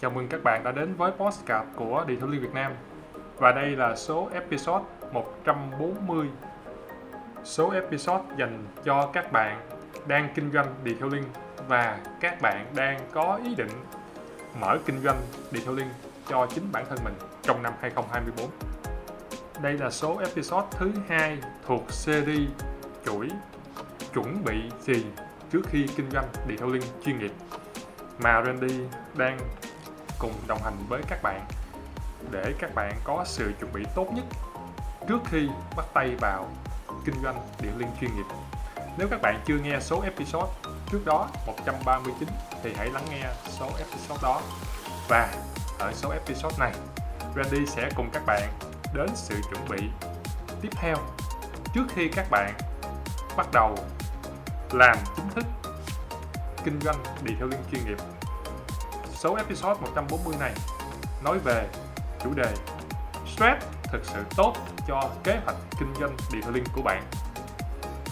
Chào mừng các bạn đã đến với Postcard của Detailing Việt Nam. Và đây là số episode 140 Số episode dành cho các bạn đang kinh doanh detailing Và các bạn đang có ý định mở kinh doanh detailing cho chính bản thân mình trong năm 2024 Đây là số episode thứ hai thuộc series chuỗi chuẩn bị gì trước khi kinh doanh detailing chuyên nghiệp mà Randy đang cùng đồng hành với các bạn để các bạn có sự chuẩn bị tốt nhất trước khi bắt tay vào kinh doanh điện liên chuyên nghiệp. Nếu các bạn chưa nghe số episode trước đó 139 thì hãy lắng nghe số episode đó. Và ở số episode này, Randy sẽ cùng các bạn đến sự chuẩn bị tiếp theo trước khi các bạn bắt đầu làm chính thức kinh doanh detailing chuyên nghiệp số episode 140 này nói về chủ đề Stress thực sự tốt cho kế hoạch kinh doanh detailing của bạn.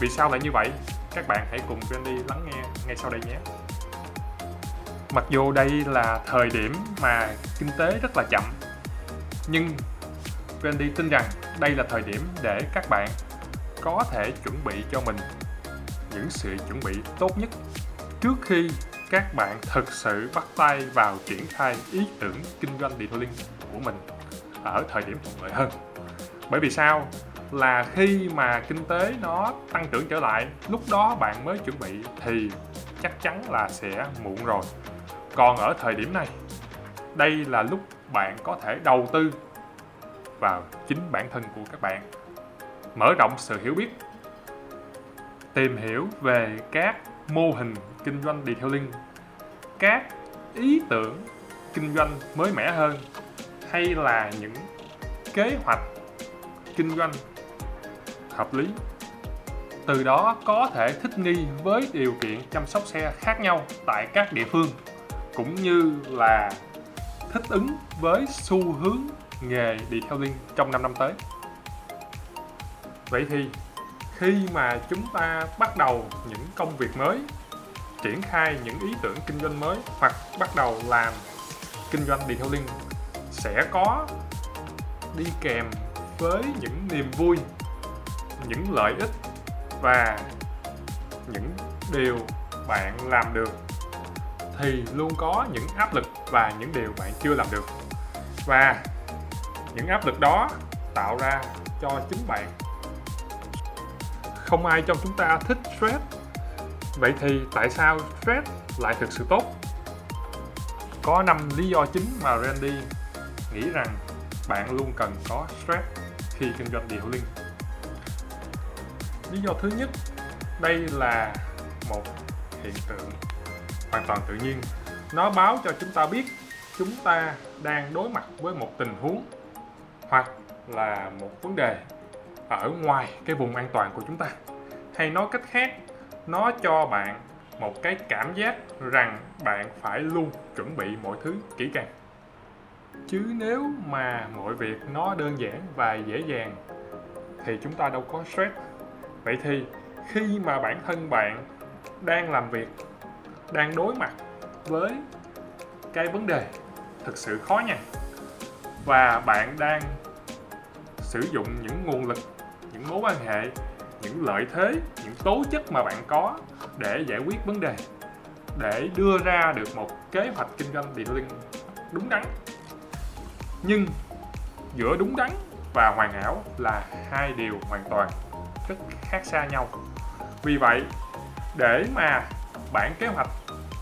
Vì sao lại như vậy? Các bạn hãy cùng Randy lắng nghe ngay sau đây nhé. Mặc dù đây là thời điểm mà kinh tế rất là chậm, nhưng Randy tin rằng đây là thời điểm để các bạn có thể chuẩn bị cho mình những sự chuẩn bị tốt nhất trước khi các bạn thực sự bắt tay vào triển khai ý tưởng kinh doanh detailing của mình ở thời điểm thuận lợi hơn. Bởi vì sao? Là khi mà kinh tế nó tăng trưởng trở lại, lúc đó bạn mới chuẩn bị thì chắc chắn là sẽ muộn rồi. Còn ở thời điểm này, đây là lúc bạn có thể đầu tư vào chính bản thân của các bạn. Mở rộng sự hiểu biết, tìm hiểu về các mô hình kinh doanh detailing các ý tưởng kinh doanh mới mẻ hơn hay là những kế hoạch kinh doanh hợp lý từ đó có thể thích nghi với điều kiện chăm sóc xe khác nhau tại các địa phương, cũng như là thích ứng với xu hướng nghề detailing trong 5 năm tới. Vậy thì khi mà chúng ta bắt đầu những công việc mới, triển khai những ý tưởng kinh doanh mới hoặc bắt đầu làm kinh doanh detailing sẽ có đi kèm với những niềm vui, những lợi ích và những điều bạn làm được. Thì luôn có những áp lực và những điều bạn chưa làm được. Và những áp lực đó tạo ra cho chính bạn không ai trong chúng ta thích stress. Vậy thì tại sao stress lại thực sự tốt? Có 5 lý do chính mà Randy nghĩ rằng bạn luôn cần có stress khi kinh doanh điều linh lý do thứ nhất, đây là một hiện tượng hoàn toàn tự nhiên. Nó báo cho chúng ta biết chúng ta đang đối mặt với một tình huống hoặc là một vấn đề ở ngoài cái vùng an toàn của chúng ta. Hay nói cách khác, nó cho bạn một cái cảm giác rằng bạn phải luôn chuẩn bị mọi thứ kỹ càng. Chứ nếu mà mọi việc nó đơn giản và dễ dàng, thì chúng ta đâu có stress. Vậy thì khi mà bản thân bạn đang làm việc, đang đối mặt với cái vấn đề thực sự khó nhằn, và bạn đang sử dụng những nguồn lực những mối quan hệ, những lợi thế, những tố chất mà bạn có để giải quyết vấn đề, để đưa ra được một kế hoạch kinh doanh detailing đúng đắn. Nhưng giữa đúng đắn và hoàn hảo là hai điều hoàn toàn rất khác xa nhau. Vì vậy, để mà bản kế hoạch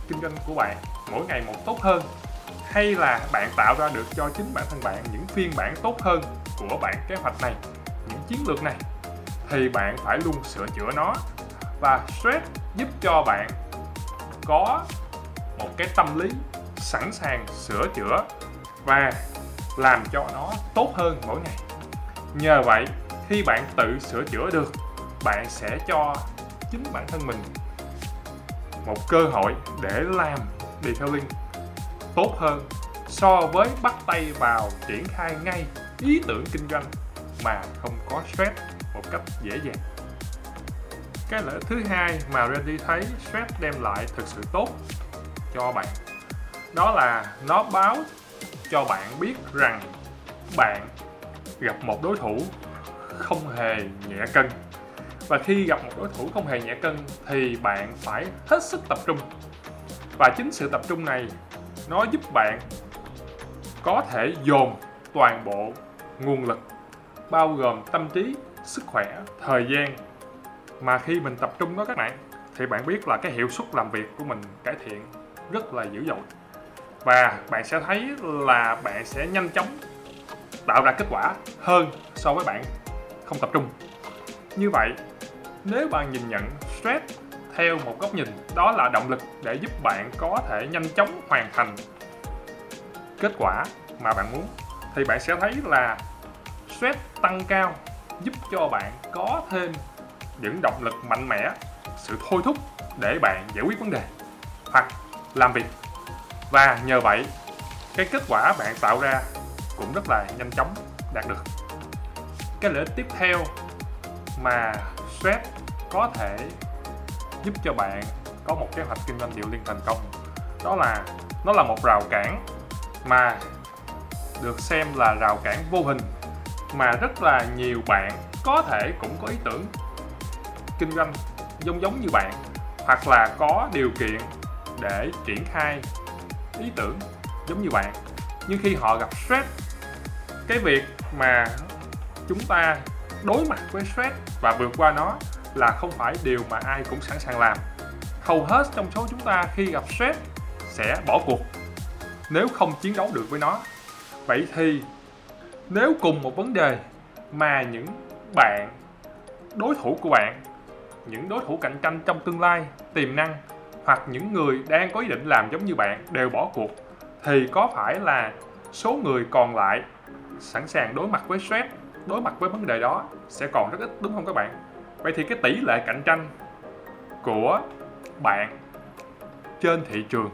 kinh doanh của bạn mỗi ngày một tốt hơn, hay là bạn tạo ra được cho chính bản thân bạn những phiên bản tốt hơn của bản kế hoạch này chiến lược này, thì bạn phải luôn sửa chữa nó. Và stress giúp cho bạn có một cái tâm lý sẵn sàng sửa chữa và làm cho nó tốt hơn mỗi ngày. Nhờ vậy, khi bạn tự sửa chữa được, bạn sẽ cho chính bản thân mình một cơ hội để làm detailing tốt hơn so với bắt tay vào triển khai ngay ý tưởng kinh doanh mà không có stress một cách dễ dàng. Cái lợi thứ hai mà Randy thấy stress đem lại thực sự tốt cho bạn, đó là nó báo cho bạn biết rằng bạn gặp một đối thủ không hề nhẹ cân. Và khi gặp một đối thủ không hề nhẹ cân thì bạn phải hết sức tập trung. Và chính sự tập trung này nó giúp bạn có thể dồn toàn bộ nguồn lực bao gồm tâm trí, sức khỏe, thời gian. Mà khi mình tập trung đó các bạn thì bạn biết là cái hiệu suất làm việc của mình cải thiện rất là dữ dội. Và bạn sẽ thấy là bạn sẽ nhanh chóng tạo ra kết quả hơn so với bạn không tập trung. Như vậy, nếu bạn nhìn nhận stress theo một góc nhìn, đó là động lực để giúp bạn có thể nhanh chóng hoàn thành kết quả mà bạn muốn, thì bạn sẽ thấy là stress tăng cao, giúp cho bạn có thêm những động lực mạnh mẽ, sự thôi thúc để bạn giải quyết vấn đề hoặc làm việc. Và nhờ vậy, cái kết quả bạn tạo ra cũng rất là nhanh chóng đạt được. Cái lợi ích tiếp theo mà stress có thể giúp cho bạn có một kế hoạch kinh doanh điều liên thành công, đó là nó là một rào cản mà được xem là rào cản vô hình mà rất là nhiều bạn có thể cũng có ý tưởng kinh doanh giống giống như bạn, hoặc là có điều kiện để triển khai ý tưởng giống như bạn. Nhưng khi họ gặp stress, cái việc mà chúng ta đối mặt với stress và vượt qua nó là không phải điều mà ai cũng sẵn sàng làm. Hầu hết trong số chúng ta khi gặp stress sẽ bỏ cuộc nếu không chiến đấu được với nó. Vậy thì nếu cùng một vấn đề mà những bạn, đối thủ của bạn, những đối thủ cạnh tranh trong tương lai, tiềm năng hoặc những người đang có ý định làm giống như bạn đều bỏ cuộc, thì có phải là số người còn lại sẵn sàng đối mặt với stress, đối mặt với vấn đề đó sẽ còn rất ít, đúng không các bạn? Vậy thì cái tỷ lệ cạnh tranh của bạn trên thị trường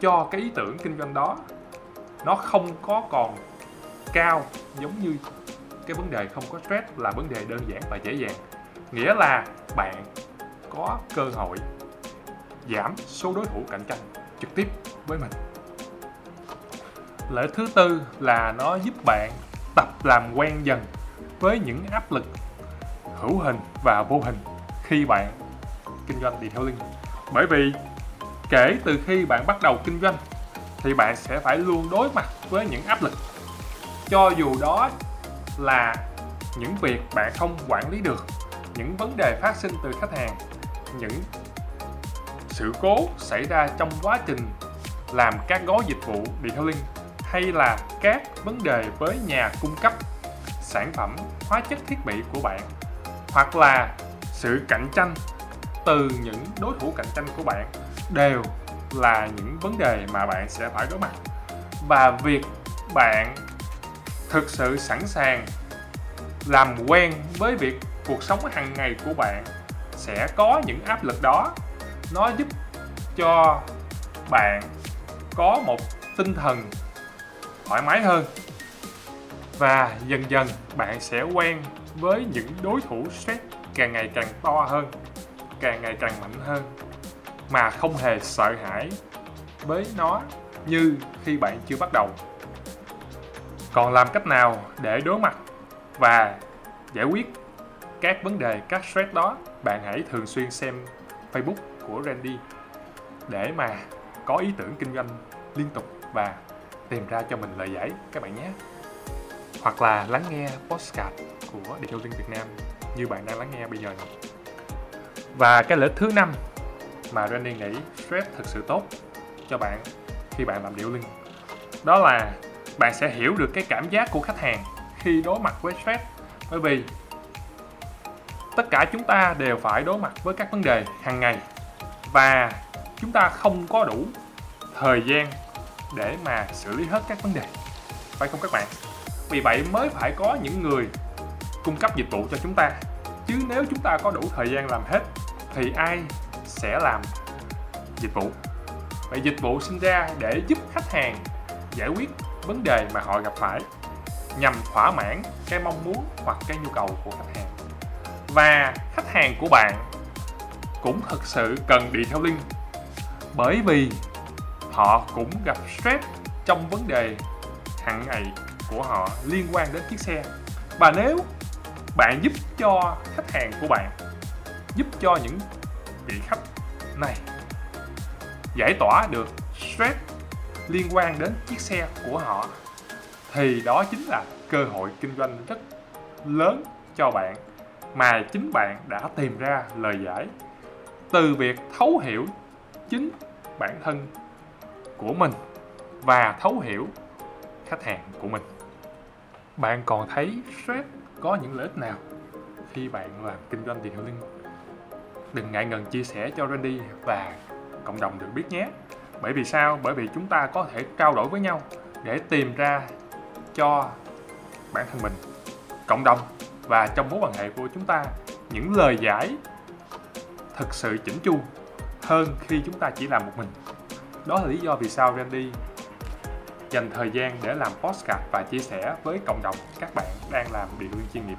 cho cái ý tưởng kinh doanh đó, nó không có còn cao, giống như cái vấn đề không có stress là vấn đề đơn giản và dễ dàng nghĩa là bạn có cơ hội giảm số đối thủ cạnh tranh trực tiếp với mình lợi thứ tư là nó giúp bạn tập làm quen dần với những áp lực hữu hình và vô hình khi bạn kinh doanh địa theo linh. bởi vì kể từ khi bạn bắt đầu kinh doanh thì bạn sẽ phải luôn đối mặt với những áp lực cho dù đó là những việc bạn không quản lý được, những vấn đề phát sinh từ khách hàng, những sự cố xảy ra trong quá trình làm các gói dịch vụ detailing, hay là các vấn đề với nhà cung cấp sản phẩm, hóa chất thiết bị của bạn, hoặc là sự cạnh tranh từ những đối thủ cạnh tranh của bạn, đều là những vấn đề mà bạn sẽ phải đối mặt. Và việc bạn thực sự sẵn sàng làm quen với việc cuộc sống hàng ngày của bạn sẽ có những áp lực đó. Nó giúp cho bạn có một tinh thần thoải mái hơn và dần dần bạn sẽ quen với những đối thủ stress càng ngày càng to hơn, càng ngày càng mạnh hơn mà không hề sợ hãi với nó như khi bạn chưa bắt đầu còn làm cách nào để đối mặt và giải quyết các vấn đề, các stress đó bạn hãy thường xuyên xem facebook của randy để mà có ý tưởng kinh doanh liên tục và tìm ra cho mình lời giải, các bạn nhé hoặc là lắng nghe podcast của Detailing Việt Nam như bạn đang lắng nghe bây giờ này. Và cái lợi thứ năm mà Randy nghĩ stress thực sự tốt cho bạn khi bạn làm điều link, đó là bạn sẽ hiểu được cái cảm giác của khách hàng khi đối mặt với stress. Bởi vì tất cả chúng ta đều phải đối mặt với các vấn đề hàng ngày và chúng ta không có đủ thời gian để mà xử lý hết các vấn đề. Phải không các bạn? Vì vậy mới phải có những người cung cấp dịch vụ cho chúng ta. Chứ nếu chúng ta có đủ thời gian làm hết, thì ai sẽ làm dịch vụ? Vậy dịch vụ sinh ra để giúp khách hàng giải quyết vấn đề mà họ gặp phải nhằm thỏa mãn cái mong muốn hoặc cái nhu cầu của khách hàng. Và khách hàng của bạn cũng thực sự cần đi theo link, bởi vì họ cũng gặp stress trong vấn đề hàng ngày của họ liên quan đến chiếc xe. Và nếu bạn giúp cho khách hàng của bạn, giúp cho những vị khách này giải tỏa được stress liên quan đến chiếc xe của họ, thì đó chính là cơ hội kinh doanh rất lớn cho bạn mà chính bạn đã tìm ra lời giải từ việc thấu hiểu chính bản thân của mình và thấu hiểu khách hàng của mình. Bạn còn thấy stress có những lợi ích nào khi bạn làm kinh doanh tiền hiệu linh đừng ngại ngần chia sẻ cho Randy và cộng đồng được biết nhé bởi vì sao? Bởi vì chúng ta có thể trao đổi với nhau để tìm ra cho bản thân mình, cộng đồng và trong mối quan hệ của chúng ta những lời giải thực sự chỉnh chu hơn khi chúng ta chỉ làm một mình. Đó là lý do vì sao Randy dành thời gian để làm postcard và chia sẻ với cộng đồng các bạn đang làm điều viên chuyên nghiệp.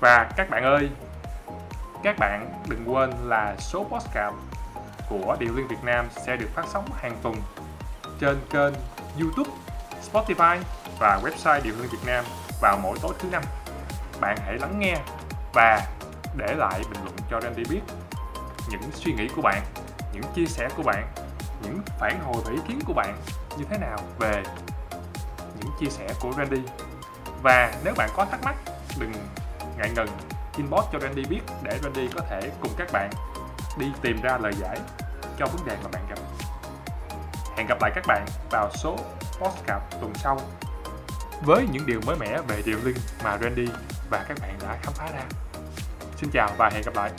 Và các bạn ơi, các bạn đừng quên là số postcard của Điều Liên Việt Nam sẽ được phát sóng hàng tuần trên kênh YouTube, Spotify và website Điều Liên Việt Nam vào mỗi tối thứ năm. Bạn hãy lắng nghe và để lại bình luận cho Randy biết những suy nghĩ của bạn, những chia sẻ của bạn, những phản hồi và ý kiến của bạn như thế nào về những chia sẻ của Randy. Và nếu bạn có thắc mắc, đừng ngại ngần inbox cho Randy biết để Randy có thể cùng các bạn đi tìm ra lời giải cho vấn đề mà bạn gặp. Hẹn gặp lại các bạn vào số podcast tuần sau với những điều mới mẻ về điều linh mà Randy và các bạn đã khám phá ra. Xin chào và hẹn gặp lại.